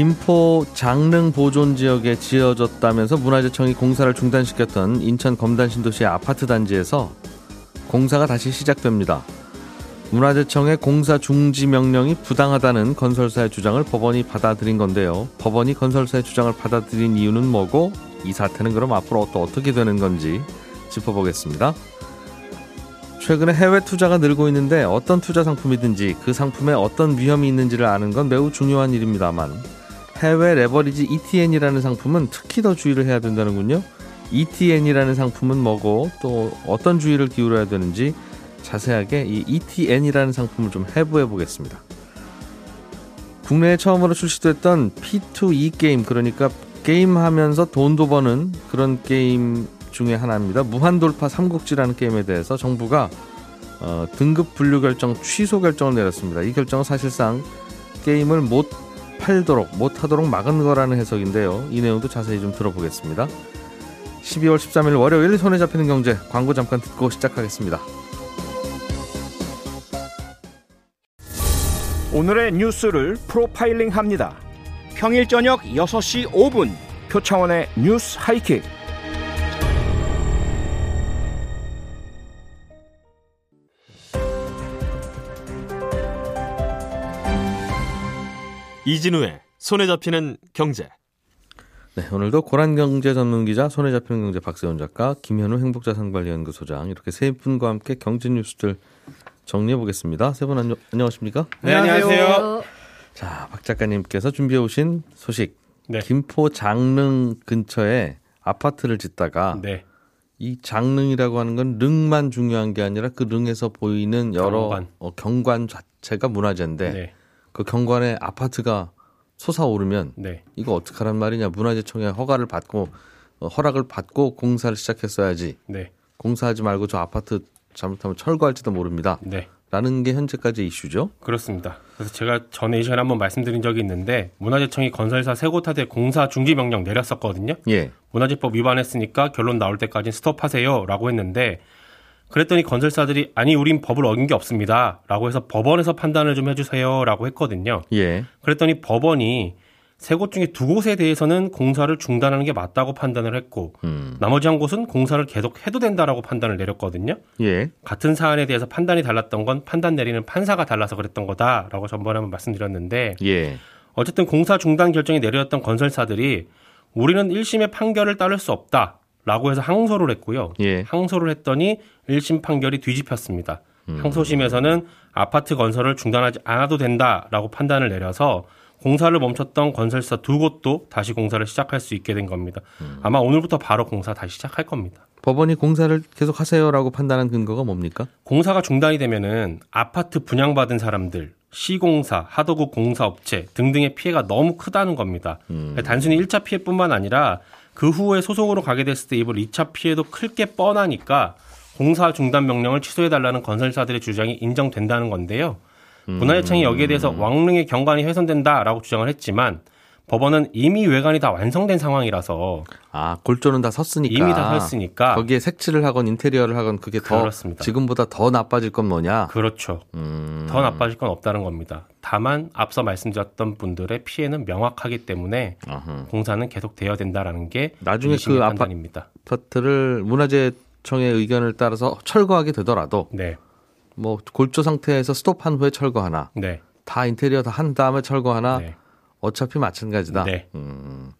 김포 장릉 보존 지역에 지어졌다면서 문화재청이 공사를 중단시켰던 인천 검단 신도시의 아파트 단지에서 공사가 다시 시작됩니다. 문화재청의 공사 중지 명령이 부당하다는 건설사의 주장을 법원이 받아들인 건데요. 법원이 건설사의 주장을 받아들인 이유는 뭐고 이 사태는 그럼 앞으로 또 어떻게 되는 건지 짚어보겠습니다. 최근에 해외 투자가 늘고 있는데 어떤 투자 상품이든지 그 상품에 어떤 위험이 있는지를 아는 건 매우 중요한 일입니다만 해외 레버리지 ETN이라는 상품은 특히 더 주의를 해야 된다는군요. ETN이라는 상품은 뭐고 또 어떤 주의를 기울여야 되는지 자세하게 이 ETN이라는 상품을 좀 해부해 보겠습니다. 국내에 처음으로 출시됐던 P2E 게임 그러니까 게임하면서 돈도 버는 그런 게임 중에 하나입니다. 무한돌파 삼국지라는 게임에 대해서 정부가 어, 등급 분류 결정 취소 결정을 내렸습니다. 이 결정은 사실상 게임을 못 팔도록 못 하도록 막은 거라는 해석인데요. 이 내용도 자세히 좀 들어보겠습니다. 12월 13일 월요일 손에 잡히는 경제 광고 잠깐 듣고 시작하겠습니다. 오늘의 뉴스를 프로파일링 합니다. 평일 저녁 6시 5분 표창원의 뉴스 하이킥. 이진우의 손에 잡히는 경제. 네, 오늘도 고란경제 전문 기자, 손에 잡히는 경제 박세훈 작가, 김현우 행복자산관리연구소장 이렇게 세 분과 함께 경제 뉴스들 정리해 보겠습니다. 세 분 안녕, 안녕하십니까? 네, 안녕하세요. 자, 박 작가님께서 준비해 오신 소식. 네. 김포 장릉 근처에 아파트를 짓다가 네. 이 장릉이라고 하는 건 릉만 중요한 게 아니라 그 릉에서 보이는 여러 경관. 어, 경관 자체가 문화재인데 네. 그 경관에 아파트가 솟아오르면 네. 이거 어떡하란 말이냐 문화재청의 허가를 받고 어, 허락을 받고 공사를 시작했어야지 네. 공사하지 말고 저 아파트 잘못하면 철거할지도 모릅니다. 네. 라는 게 현재까지 이슈죠. 그렇습니다. 그래서 제가 전에 이 시간에 한번 말씀드린 적이 있는데 문화재청이 건설사 세 곳한테 공사 중지 명령 내렸었거든요. 예. 문화재법 위반했으니까 결론 나올 때까지 스톱하세요라고 했는데 그랬더니 건설사들이 아니 우린 법을 어긴 게 없습니다라고 해서 법원에서 판단을 좀 해주세요라고 했거든요. 예. 그랬더니 법원이 세 곳 중에 두 곳에 대해서는 공사를 중단하는 게 맞다고 판단을 했고 음. 나머지 한 곳은 공사를 계속 해도 된다라고 판단을 내렸거든요. 예. 같은 사안에 대해서 판단이 달랐던 건 판단 내리는 판사가 달라서 그랬던 거다라고 전번에 한번 말씀드렸는데 예. 어쨌든 공사 중단 결정이 내려졌던 건설사들이 우리는 1심의 판결을 따를 수 없다 라고 해서 항소를 했고요. 예. 항소를 했더니 1심 판결이 뒤집혔습니다. 항소심에서는 아파트 건설을 중단하지 않아도 된다라고 판단을 내려서 공사를 멈췄던 건설사 두 곳도 다시 공사를 시작할 수 있게 된 겁니다. 아마 오늘부터 바로 공사 다시 시작할 겁니다. 법원이 공사를 계속 하세요라고 판단한 근거가 뭡니까? 공사가 중단이 되면은 아파트 분양받은 사람들, 시공사, 하도급 공사업체 등등의 피해가 너무 크다는 겁니다. 단순히 1차 피해뿐만 아니라 그 후에 소송으로 가게 됐을 때 입을 2차 피해도 클 게 뻔하니까 공사 중단 명령을 취소해달라는 건설사들의 주장이 인정된다는 건데요. 문화재청이 여기에 대해서 왕릉의 경관이 훼손된다라고 주장을 했지만 법원은 이미 외관이 다 완성된 상황이라서 아, 골조는 다 섰으니까. 이미 다 섰으니까 거기에 색칠을 하건 인테리어를 하건 그게 더 그렇습니다. 지금보다 더 나빠질 건 뭐냐? 그렇죠. 음. 더 나빠질 건 없다는 겁니다. 다만 앞서 말씀드렸던 분들의 피해는 명확하기 때문에 어허. 공사는 계속 되어야 된다라는 게 나중에 그 아파- 판단입니다. 아파트를 문화재청의 의견을 따라서 철거하게 되더라도 네, 뭐 골조 상태에서 스톱한 후에 철거하나 네, 다 인테리어 다 한 다음에 철거하나 네, 어차피 마찬가지다. 네. 음.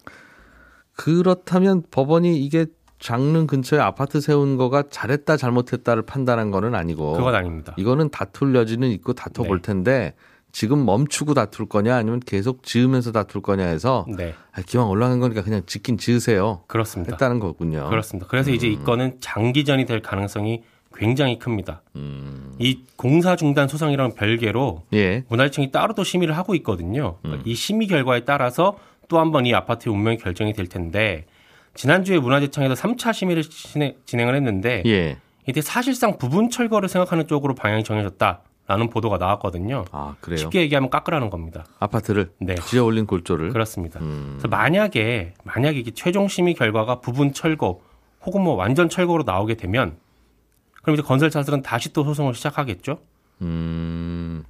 그렇다면 법원이 이게 장릉 근처에 아파트 세운 거가 잘했다 잘못했다를 판단한 거는 아니고 그건 아닙니다. 이거는 다툴 여지는 있고 다퉈 볼 네. 텐데 지금 멈추고 다툴 거냐 아니면 계속 지으면서 다툴 거냐 해서 네, 아, 기왕 올라간 거니까 그냥 짓긴 지으세요 그렇습니다. 했다는 거군요. 그렇습니다. 그래서 이제 이 건은 장기전이 될 가능성이 굉장히 큽니다. 음. 이 공사 중단 소송이랑 별개로 예. 문화재청이 따로 또 심의를 하고 있거든요. 이 심의 결과에 따라서 또 한 번 이 아파트의 운명이 결정이 될 텐데 지난주에 문화재청에서 3차 심의를 진행 을 했는데 예. 이때 사실상 부분 철거를 생각하는 쪽으로 방향이 정해졌다 라는 보도가 나왔거든요. 아 그래요. 쉽게 얘기하면 깎으라는 겁니다. 아파트를 네. 지어 올린 골조를. 그렇습니다. 음. 그래서 만약에 만약에 이게 최종 심의 결과가 부분 철거 혹은 뭐 완전 철거로 나오게 되면 그럼 이제 건설사들은 다시 또 소송을 시작하겠죠. 음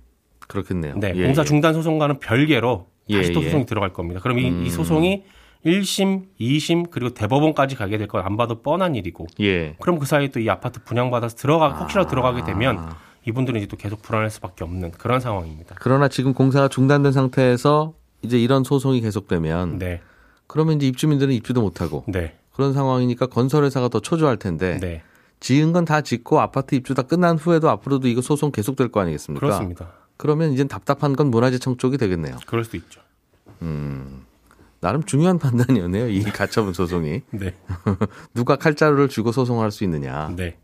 그렇겠네요. 네, 예, 공사 예. 중단 소송과는 별개로 다시 예, 또 예. 소송이 들어갈 겁니다. 그럼 이, 음. 이 소송이 1심, 2심 그리고 대법원까지 가게 될 건 안 봐도 뻔한 일이고 예. 그럼 그 사이에 또 이 아파트 분양받아서 들어가 혹시라도 아. 들어가게 되면 이분들은 이제 또 계속 불안할 수밖에 없는 그런 상황입니다. 그러나 지금 공사가 중단된 상태에서 이제 이런 소송이 계속되면 네, 그러면 이제 입주민들은 입주도 못하고 네, 그런 상황이니까 건설회사가 더 초조할 텐데 네, 지은 건 다 짓고 아파트 입주 다 끝난 후에도 앞으로도 이거 소송 계속될 거 아니겠습니까? 그렇습니다. 그러면 이제 답답한 건 문화재청 쪽이 되겠네요. 그럴 수도 있죠. 나름 중요한 판단이었네요. 이 가처분 소송이 네, 누가 칼자루를 쥐고 소송할 수 있느냐. 네,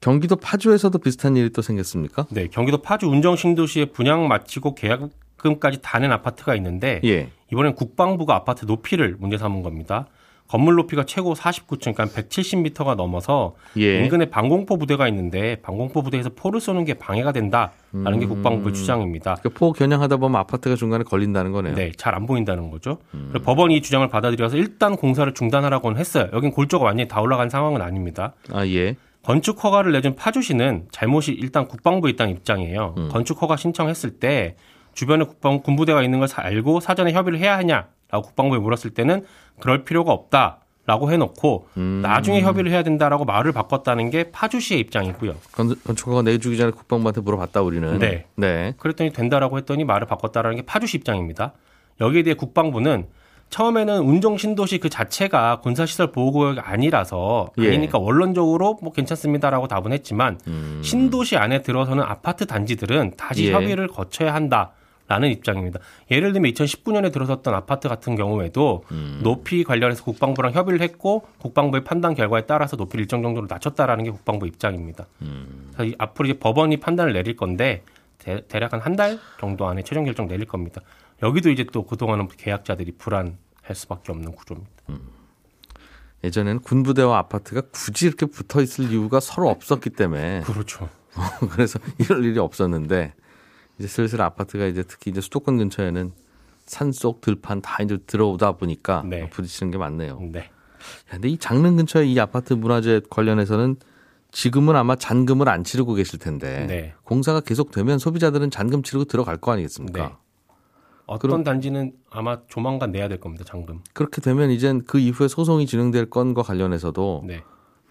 경기도 파주에서도 비슷한 일이 또 생겼습니까? 네. 경기도 파주 운정 신도시에 분양 마치고 계약금까지 다 낸 아파트가 있는데 예. 이번엔 국방부가 아파트 높이를 문제 삼은 겁니다. 건물 높이가 최고 49층, 그러니까 170m가 넘어서 예. 인근에 방공포 부대가 있는데 방공포 부대에서 포를 쏘는 게 방해가 된다라는 게 국방부의 주장입니다. 그포 겨냥하다 보면 아파트가 중간에 걸린다는 거네요. 네, 잘 안 보인다는 거죠. 그리고 법원이 이 주장을 받아들여서 일단 공사를 중단하라고는 했어요. 여긴 골조가 완전히 다 올라간 상황은 아닙니다. 아 예. 건축 허가를 내준 파주시는 잘못이 일단 국방부에 있다는 입장이에요. 건축 허가 신청했을 때 주변에 국방 군부대가 있는 걸 사- 알고 사전에 협의를 해야 하냐라고 국방부에 물었을 때는 그럴 필요가 없다 라고 해놓고 나중에 협의를 해야 된다라고 말을 바꿨다는 게 파주시의 입장이고요. 건, 건축허가 내주기 전에 국방부한테 물어봤다 우리는. 네. 네. 그랬더니 된다라고 했더니 말을 바꿨다라는 게 파주시 입장입니다. 여기에 대해 국방부는 처음에는 운정 신도시 그 자체가 군사시설 보호구역이 아니라서 예. 아니니까 원론적으로 뭐 괜찮습니다라고 답은 했지만 신도시 안에 들어서는 아파트 단지들은 다시 예. 협의를 거쳐야 한다 라는 입장입니다. 예를 들면 2019년에 들어섰던 아파트 같은 경우에도 높이 관련해서 국방부랑 협의를 했고 국방부의 판단 결과에 따라서 높이를 일정 정도로 낮췄다라는 게 국방부 입장입니다. 그래서 이- 앞으로 이제 법원이 판단을 내릴 건데 대, 대략 한 한 달 정도 안에 최종 결정 내릴 겁니다. 여기도 이제 또 그동안은 계약자들이 불안할 수밖에 없는 구조입니다. 예전에는 군부대와 아파트가 굳이 이렇게 붙어 있을 이유가 서로 없었기 때문에 그렇죠. 그래서 이럴 일이 없었는데 이제 슬슬 아파트가 이제 특히 이제 수도권 근처에는 산속 들판 다 이제 들어오다 보니까 네. 부딪히는 게 많네요. 네. 야, 근데 이 장릉 근처에 이 아파트 문화재 관련해서는 지금은 아마 잔금을 안 치르고 계실 텐데 네. 공사가 계속되면 소비자들은 잔금 치르고 들어갈 거 아니겠습니까? 네. 어떤 단지는 아마 조만간 내야 될 겁니다. 잔금. 그렇게 되면 이젠 그 이후에 소송이 진행될 건과 관련해서도 네.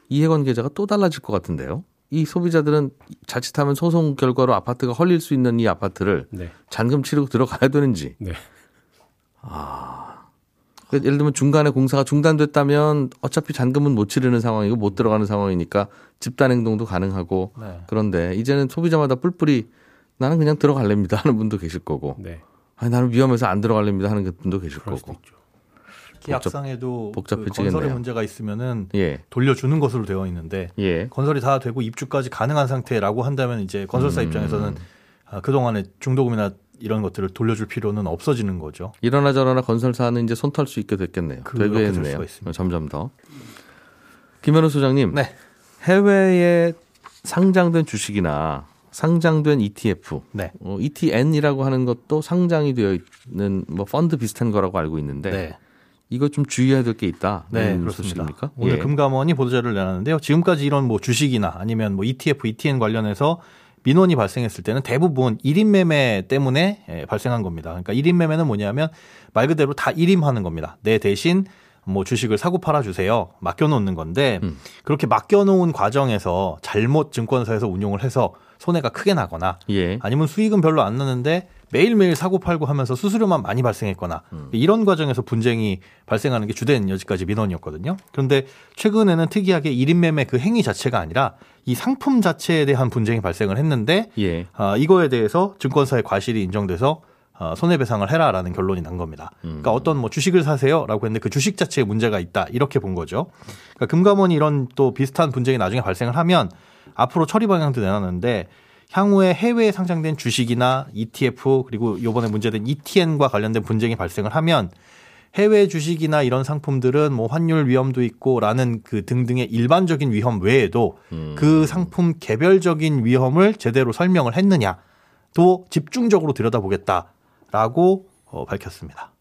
이해관계자가 또 달라질 것 같은데요. 이 소비자들은 자칫하면 소송 결과로 아파트가 헐릴 수 있는 이 아파트를 네. 잔금 치르고 들어가야 되는지. 네. 그러니까 예를 들면 중간에 공사가 중단됐다면 어차피 잔금은 못 치르는 상황이고 못 들어가는 상황이니까 집단 행동도 가능하고 네. 그런데 이제는 소비자마다 뿔뿔이 나는 그냥 들어갈랍니다 하는 분도 계실 거고 네. 아니 나는 위험해서 안 들어갈랍니다 하는 분도 계실 거고. 계약상에도 그 복잡해지겠네요. 건설에 문제가 있으면은 예. 돌려주는 것으로 되어 있는데 예. 건설이 다 되고 입주까지 가능한 상태라고 한다면 이제 건설사 음. 입장에서는 아, 그동안의 중도금이나 이런 것들을 돌려줄 필요는 없어지는 거죠. 이러나 저러나 건설사는 이제 손털수 있게 됐겠네요. 되겠네요. 점점 더. 김현우 소장님, 네. 해외에 상장된 주식이나 상장된 ETF, 네. 어, ETN이라고 하는 것도 상장이 되어 있는 뭐 펀드 비슷한 거라고 알고 있는데 네. 이거 좀 주의해야 될 게 있다. 네, 그렇습니다. 소식입니까? 오늘 예. 금감원이 보도자료를 내놨는데요. 지금까지 이런 뭐 주식이나 아니면 뭐 ETF, ETN 관련해서 민원이 발생했을 때는 대부분 1인 매매 때문에 예, 발생한 겁니다. 그러니까 1인 매매는 뭐냐면 말 그대로 다 1임하는 겁니다. 내 대신 뭐 주식을 사고 팔아 주세요. 맡겨 놓는 건데 음. 그렇게 맡겨 놓은 과정에서 잘못 증권사에서 운용을 해서 손해가 크게 나거나 예. 아니면 수익은 별로 안 나는데 매일매일 사고 팔고 하면서 수수료만 많이 발생했거나 음. 이런 과정에서 분쟁이 발생하는 게 주된 여지까지 민원이었거든요. 그런데 최근에는 특이하게 1인 매매 그 행위 자체가 아니라 이 상품 자체에 대한 분쟁이 발생을 했는데 예. 아, 이거에 대해서 증권사의 과실이 인정돼서 어, 손해배상을 해라라는 결론이 난 겁니다. 음. 그러니까 어떤 뭐 주식을 사세요라고 했는데 그 주식 자체에 문제가 있다 이렇게 본 거죠. 그러니까 금감원이 이런 또 비슷한 분쟁이 나중에 발생을 하면 앞으로 처리 방향도 내놨는데 향후에 해외에 상장된 주식이나 ETF 그리고 요번에 문제된 ETN과 관련된 분쟁이 발생을 하면 해외 주식이나 이런 상품들은 뭐 환율 위험도 있고라는 그 등등의 일반적인 위험 외에도 음. 그 상품 개별적인 위험을 제대로 설명을 했느냐 또 집중적으로 들여다보겠다라고 어, 밝혔습니다.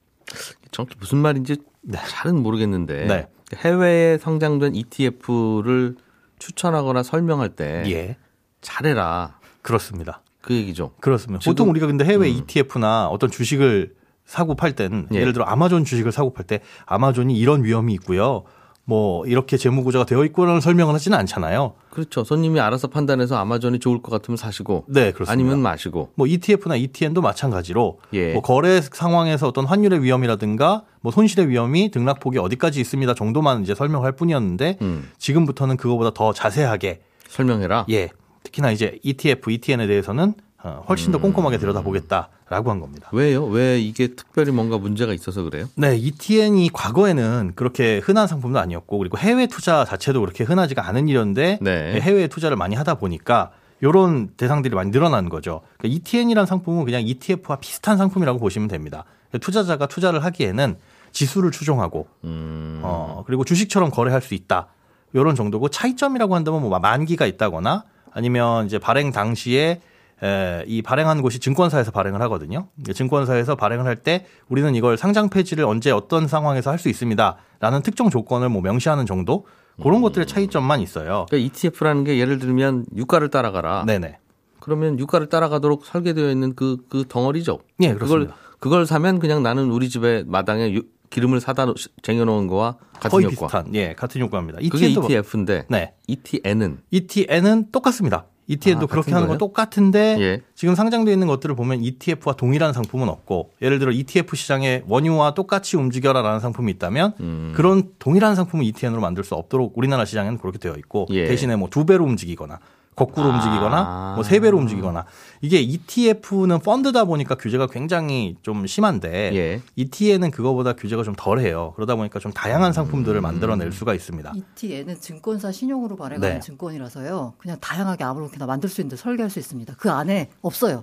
정확히 무슨 말인지 잘은 모르겠는데 네. 해외에 상장된 ETF를 추천하거나 설명할 때 예, 잘해라 그렇습니다. 그 얘기죠. 그렇습니다. 지금- 보통 우리가 근데 해외 음. ETF나 어떤 주식을 사고 팔 때는 예. 예를 들어 아마존 주식을 사고 팔 때 아마존이 이런 위험이 있고요. 뭐 이렇게 재무 구조가 되어 있고라는 설명을 하지는 않잖아요. 그렇죠. 손님이 알아서 판단해서 아마존이 좋을 것 같으면 사시고 네, 그렇습니다. 아니면 마시고. 뭐 ETF나 ETN도 마찬가지로 예. 뭐 거래 상황에서 어떤 환율의 위험이라든가 뭐 손실의 위험이 등락폭이 어디까지 있습니다 정도만 이제 설명할 뿐이었는데 음, 지금부터는 그거보다 더 자세하게 설명해라. 예 특히나 이제 ETF, ETN에 대해서는 어, 훨씬 더 꼼꼼하게 들여다보겠다라고 한 겁니다. 왜요? 왜 이게 특별히 뭔가 문제가 있어서 그래요? 네, ETN이 과거에는 그렇게 흔한 상품도 아니었고 그리고 해외 투자 자체도 그렇게 흔하지가 않은 일이었는데 네. 해외 투자를 많이 하다 보니까 이런 대상들이 많이 늘어난 거죠. 그러니까 ETN이란 상품은 그냥 ETF와 비슷한 상품이라고 보시면 됩니다. 투자자가 투자를 하기에는 지수를 추종하고 음, 어, 그리고 주식처럼 거래할 수 있다. 이런 정도고 차이점이라고 한다면 뭐 만기가 있다거나 아니면 이제 발행 당시에 에, 이 발행한 곳이 증권사에서 발행을 하거든요. 증권사에서 발행을 할 때 우리는 이걸 상장 폐지를 언제 어떤 상황에서 할 수 있습니다라는 특정 조건을 뭐 명시하는 정도 그런 것들의 차이점만 있어요. 그러니까 ETF라는 게 예를 들면 유가를 따라가라. 네네. 그러면 유가를 따라가도록 설계되어 있는 그, 그 덩어리죠. 예, 그걸 그렇습니다. 그걸 사면 그냥 나는 우리 집에 마당에 유- 기름을 사다 놓- 쟁여놓은 거와 같은 거의 효과. 비슷한 예 같은 효과입니다. 그게 ETN도 ETF인데 네. ETN은 ETN은 똑같습니다. ETN도 아, 그렇게 하는 건 거예요? 똑같은데 예. 지금 상장되어 있는 것들을 보면 ETF와 동일한 상품은 없고 예를 들어 ETF 시장에 원유와 똑같이 움직여라라는 상품이 있다면 음. 그런 동일한 상품을 ETN으로 만들 수 없도록 우리나라 시장에는 그렇게 되어 있고 예. 대신에 뭐 두 배로 움직이거나 거꾸로 아. 움직이거나 뭐 세 배로 움직이거나 이게 ETF는 펀드다 보니까 규제가 굉장히 좀 심한데 예. ETN은 그거보다 규제가 좀 덜해요. 그러다 보니까 좀 다양한 상품들을 만들어낼 수가 있습니다. ETN은 증권사 신용으로 발행하는 네. 증권이라서요. 그냥 다양하게 아무렇게나 만들 수 있는데 설계할 수 있습니다. 그 안에 없어요.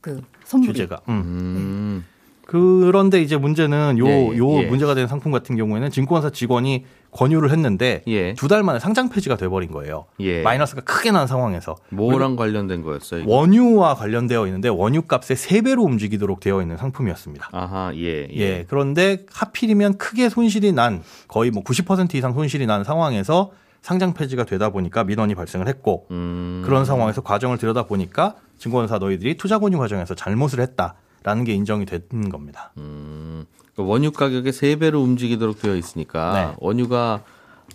그 선물이. 규제가. 음. 음, 그런데 이제 문제는 요, 예, 예, 요 예. 문제가 된 상품 같은 경우에는 증권사 직원이 권유를 했는데 예. 두달 만에 상장 폐지가 돼버린 거예요. 예. 마이너스가 크게 난 상황에서. 뭐랑 관련된 거였어요? 이거? 원유와 관련되어 있는데 원유 값의 세배로 움직이도록 되어 있는 상품이었습니다. 아하, 예, 예. 예. 그런데 하필이면 크게 손실이 난 거의 뭐 90% 이상 손실이 난 상황에서 상장 폐지가 되다 보니까 민원이 발생을 했고 음, 그런 상황에서 과정을 들여다 보니까 증권사 너희들이 투자 권유 과정에서 잘못을 했다라는 게 인정이 된 겁니다. 음, 그 원유 가격의 세배로 움직이도록 되어 있으니까 네. 원유가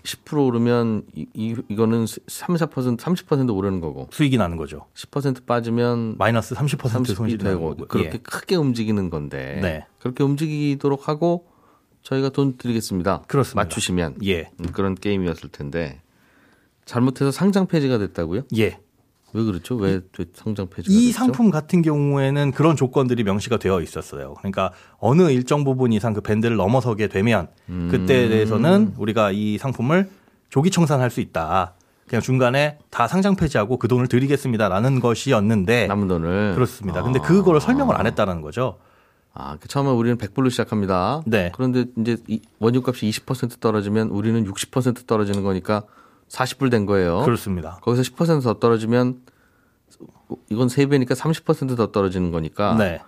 10% 오르면 이, 이, 이거는 3, 4%, 30% 오르는 거고 수익이 나는 거죠. 10% 빠지면 마이너스 30% 30이 손실이 되고 거고요. 그렇게 예. 크게 움직이는 건데 네. 그렇게 움직이도록 하고 저희가 돈 드리겠습니다. 그렇습니다. 맞추시면 예. 음, 그런 게임이었을 텐데 잘못해서 상장 폐지가 됐다고요? 예. 왜 그렇죠? 왜, 왜 상장 폐지가 이 됐죠? 상품 같은 경우에는 그런 조건들이 명시가 되어 있었어요. 그러니까 어느 일정 부분 이상 그 밴드를 넘어서게 되면 음. 그때에 대해서는 우리가 이 상품을 조기 청산할 수 있다. 그냥 중간에 다 상장 폐지하고 그 돈을 드리겠습니다라는 것이었는데 남은 돈을 그렇습니다. 근데 그거를 설명을 안 했다는 거죠. 아, 그 처음에 우리는 100불로 시작합니다. 네. 그런데 이제 이 원유값이 20% 떨어지면 우리는 60% 떨어지는 거니까 40불 된 거예요. 그렇습니다. 거기서 10%더 떨어지면 이건 3배니까 30%더 떨어지는 거니까 네.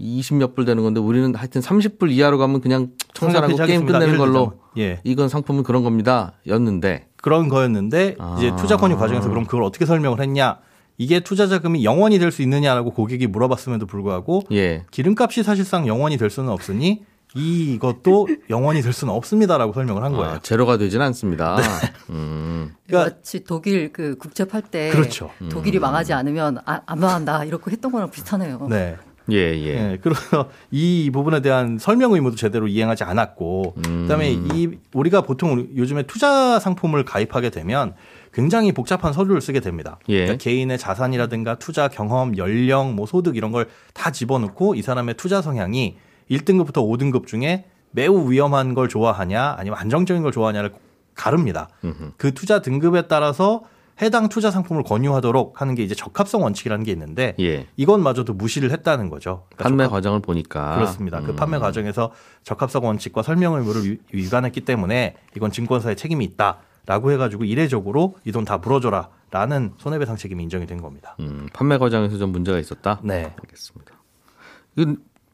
20몇 불 되는 건데 우리는 하여튼 30불 이하로 가면 그냥 청산하고 게임. 끝내는 걸로. 예. 이건 상품은 그런 겁니다. 였는데 그런 거였는데 이제 아. 투자 권유 과정에서 그럼 그걸 어떻게 설명을 했냐? 이게 투자 자금이 영원이 될수 있느냐라고 고객이 물어봤음에도 불구하고 예. 기름값이 사실상 영원이 될 수는 없으니 이것도 영원히 될 수는 없습니다라고 설명을 한 거예요. 아, 제로가 되진 않습니다. 네. 음. 그러니까 마치 독일 그 국제 팔 때 그렇죠. 독일이 망하지 않으면 아, 안 망한다 이렇게 했던 거랑 비슷하네요. 네. 예, 예. 예. 그래서 이 부분에 대한 설명 의무도 제대로 이행하지 않았고 음. 그다음에 이 우리가 보통 요즘에 투자 상품을 가입하게 되면 굉장히 복잡한 서류를 쓰게 됩니다. 예. 그러니까 개인의 자산이라든가 투자 경험, 연령, 뭐 소득 이런 걸 다 집어넣고 이 사람의 투자 성향이 1등급부터 5등급 중에 매우 위험한 걸 좋아하냐 아니면 안정적인 걸 좋아하냐를 가릅니다. 음흠. 그 투자 등급에 따라서 해당 투자 상품을 권유하도록 하는 게 이제 적합성 원칙이라는 게 있는데 예. 이것마저도 무시를 했다는 거죠. 그러니까 판매 적합- 과정을 보니까 그렇습니다. 그 음. 판매 과정에서 적합성 원칙과 설명 의무를 위- 위반했기 때문에 이건 증권사의 책임이 있다라고 해가지고 이례적으로 이 돈 다 물어줘라라는 손해배상 책임이 인정이 된 겁니다. 음, 판매 과정에서 좀 문제가 있었다. 네. 알겠습니다.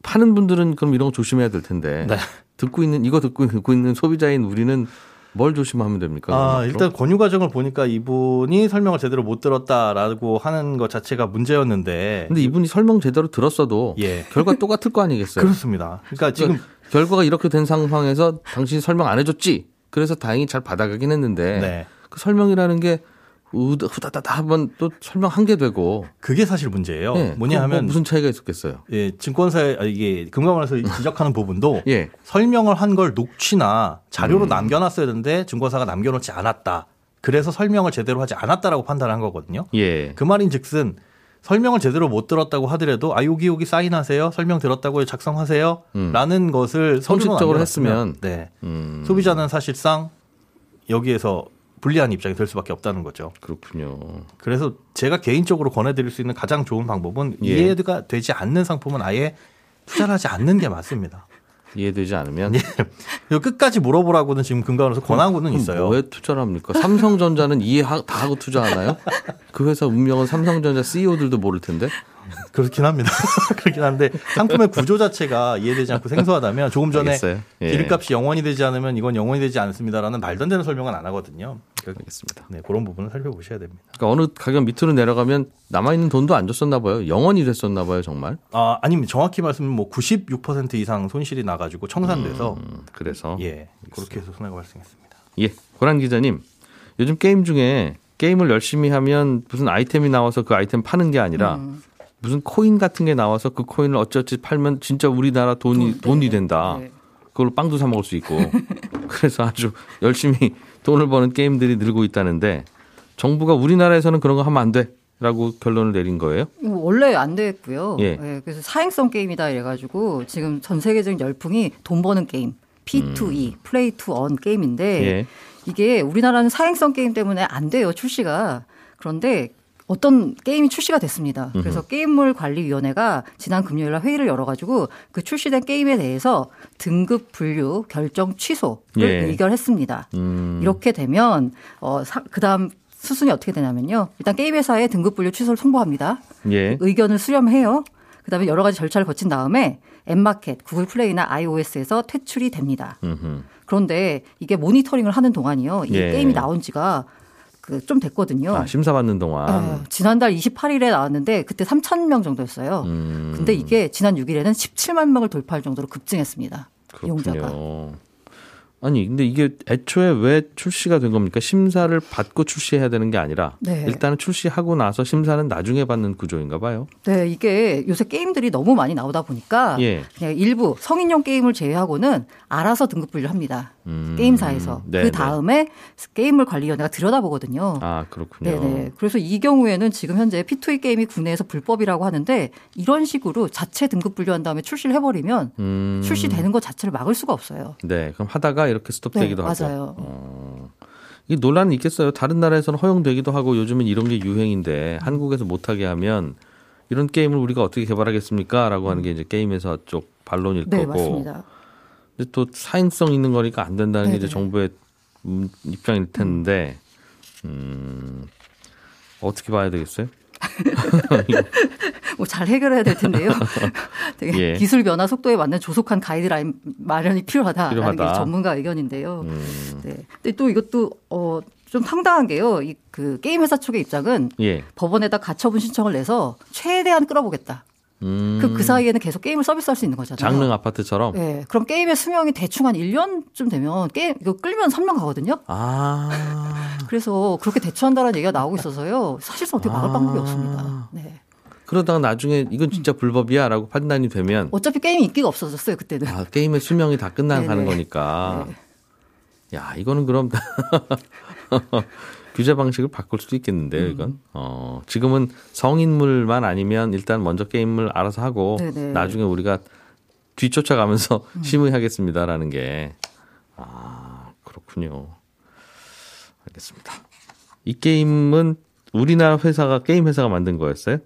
파는 분들은 그럼 이런 거 조심해야 될 텐데 네. 듣고 있는 이거 듣고 듣고 있는 소비자인 우리는 뭘 조심하면 됩니까? 아? 일단 권유 과정을 보니까 이분이 설명을 제대로 못 들었다라고 하는 것 자체가 문제였는데. 근데 이분이 설명 제대로 들었어도 예. 결과 똑같을 거 아니겠어요? 그렇습니다. 그러니까 지금 결과가 이렇게 된 상황에서 당신이 설명 안 해줬지. 그래서 다행히 잘 받아가긴 했는데 네. 그 설명이라는 게 후다다다 한번 또 설명 한개 되고 그게 사실 문제예요. 예, 뭐냐 뭐 하면 무슨 차이가 있었겠어요? 예, 증권사에 아, 이게 금감원에서 지적하는 부분도 예. 설명을 한 걸 녹취나 자료로 음. 남겨놨어야 되는데 증권사가 남겨놓지 않았다. 그래서 설명을 제대로 하지 않았다라고 판단한 거거든요. 예. 그 말인즉슨 설명을 제대로 못 들었다고 하더라도 아 여기 여기 사인하세요. 설명 들었다고요. 작성하세요. 음. 라는 것을 남겨놨으면 했으면 네. 음, 소비자는 사실상 여기에서 불리한 입장이 될 수밖에 없다는 거죠. 그렇군요. 그래서 제가 개인적으로 권해드릴 수 있는 가장 좋은 방법은 예. 이해가 되지 않는 상품은 아예 투자를 하지 않는 게 맞습니다. 이해되지 않으면 예. 끝까지 물어보라고는 지금 금감원에서 권하고는 있어요. 뭐에 투자를 합니까? 삼성전자는 이해 다 하고 투자하나요? 그 회사 운명은 삼성전자 CEO들도 모를 텐데. 그렇긴 합니다. 그렇긴 한데 상품의 구조 자체가 이해되지 않고 생소하다면 조금 전에. 예. 기름값이 영원히 되지 않으면 이건 영원히 되지 않습니다라는 말도 안 되는 설명은 안 하거든요. 그- 알겠습니다. 네, 그런 부분을 살펴보셔야 됩니다. 그러니까 어느 가격 밑으로 내려가면 남아 있는 돈도 안 줬었나 봐요. 영원히 됐었나 봐요, 정말. 아, 아니면 정확히 말씀은 뭐96% 이상 손실이 나 가지고 청산돼서 음, 그래서 예 그렇게 해서 손해가 발생했습니다. 예, 고란 기자님. 요즘 게임 중에 게임을 열심히 하면 무슨 아이템이 나와서 그 아이템 파는 게 아니라 음. 무슨 코인 같은 게 나와서 그 코인을 어찌어찌 팔면 진짜 우리나라 돈이 돈, 네. 돈이 된다. 네. 그걸로 빵도 사 먹을 수 있고. 그래서 아주 열심히 돈을 버는 게임들이 늘고 있다는데 정부가 우리나라에서는 그런 거 하면 안 돼 라고 결론을 내린 거예요. 이거 원래 안 됐고요. 예. 예, 그래서 사행성 게임이다 이래가지고 지금 전 세계적인 열풍이 돈 버는 게임, P2E, play to earn 게임인데 음. 예. 이게 우리나라는 사행성 게임 때문에 안 돼요 출시가. 그런데 어떤 게임이 출시가 됐습니다. 그래서 게임물 관리위원회가 지난 금요일 날 회의를 열어가지고 그 출시된 게임에 대해서 등급 분류 결정 취소를 예. 의결했습니다. 음. 이렇게 되면 어 그다음 수순이 어떻게 되냐면요. 일단 게임 회사에 등급 분류 취소를 통보합니다. 예. 의견을 수렴해요. 그다음에 여러 가지 절차를 거친 다음에 앱마켓, 구글 플레이나 iOS에서 퇴출이 됩니다. 음흠. 그런데 이게 모니터링을 하는 동안이요. 이 예. 게임이 나온 지가 그 좀 됐거든요. 아, 심사 받는 동안. 어, 지난달 28일에 나왔는데 그때 3천 명 정도였어요. 음. 근데 이게 지난 6일에는 17만 명을 돌파할 정도로 급증했습니다. 이용자가. 그렇군요. 아니 근데 이게 애초에 왜 출시가 된 겁니까? 심사를 받고 출시해야 되는 게 아니라 네. 일단은 출시하고 나서 심사는 나중에 받는 구조인가 봐요. 네, 이게 요새 게임들이 너무 많이 나오다 보니까 예. 그냥 일부 성인용 게임을 제외하고는 알아서 등급 분류를 합니다. 음. 게임사에서. 네, 그 네. 다음에 게임물 관리위원회가 들여다보거든요. 아 그렇군요. 네네. 그래서 이 경우에는 지금 현재 P2E 게임이 국내에서 불법이라고 하는데 이런 식으로 자체 등급 분류한 다음에 출시를 해버리면 음. 출시되는 것 자체를 막을 수가 없어요. 네, 그럼 하다가 이렇게 스톱되기도 네, 하고. 맞아요. 어. 이 논란은 있겠어요. 다른 나라에서는 허용되기도 하고 요즘은 이런 게 유행인데 한국에서 못하게 하면 이런 게임을 우리가 어떻게 개발하겠습니까?라고 하는 게 이제 게임 회사 쪽 반론일 네, 거고. 맞습니다. 근데 또 사행성 있는 거니까 안 된다는 게 이제 네네. 정부의 음, 입장일 텐데 음, 어떻게 봐야 되겠어요? 뭐 잘 해결해야 될 텐데요. 되게 예. 기술 변화 속도에 맞는 조속한 가이드라인 마련이 필요하다라는 필요하다. 게 전문가 의견인데요. 음, 네. 근데 또 이것도 어, 좀 황당한 게요. 이 그 게임 회사 측의 입장은 예. 법원에다 가처분 신청을 내서 최대한 끌어보겠다. 음, 그, 그 사이에는 계속 게임을 서비스할 수 있는 거잖아요. 장릉 아파트처럼. 네. 그럼 게임의 수명이 대충 한 1년쯤 되면 게임 이거 끌면 3년 가거든요. 아. 그래서 그렇게 대처한다는 얘기가 나오고 있어서요. 사실상 어떻게 막을 아. 방법이 없습니다. 네. 그러다가 나중에 이건 진짜 불법이야 라고 판단이 되면 어차피 게임이 인기가 없어졌어요 그때는. 아, 게임의 수명이 다 끝나가는 네네. 거니까. 네. 야, 이거는 그럼 규제 방식을 바꿀 수도 있겠는데요, 음. 이건. 어, 지금은 성인물만 아니면 일단 먼저 게임을 알아서 하고 네네. 음. 나중에 우리가 뒤쫓아가면서 심의하겠습니다라는 게 아, 그렇군요. 알겠습니다. 이 게임은 우리나라 회사가 게임 회사가 만든 거였어요?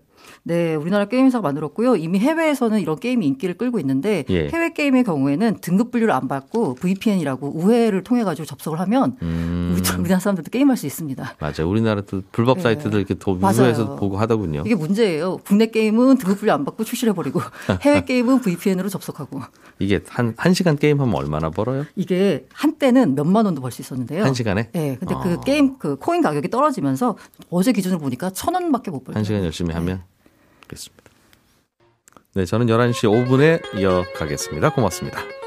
네, 우리나라 게임 회사가 만들었고요. 이미 해외에서는 이런 게임이 인기를 끌고 있는데 예. 해외 게임의 경우에는 등급 분류를 안 받고 VPN이라고 우회를 통해 가지고 접속을 하면 음. 우리, 우리나라 사람들도 게임할 수 있습니다. 맞아요. 우리나라도 불법 네. 사이트들 이렇게. 우회해서 보고 하더군요. 이게 문제예요. 국내 게임은 등급 분류 안 받고 출시를 해버리고 해외 게임은 VPN으로 접속하고 이게 한, 한 시간 게임 하면 얼마나 벌어요? 이게 한때는 몇만 원도 벌 수 있었는데요. 한 시간에? 네, 근데 아. 그 게임 그 코인 가격이 떨어지면서 어제 기준으로 보니까 천 원밖에 못 벌죠. 한 시간 열심히 하면? 알겠습니다. 네, 저는 11시 5분에 이어가겠습니다. 고맙습니다.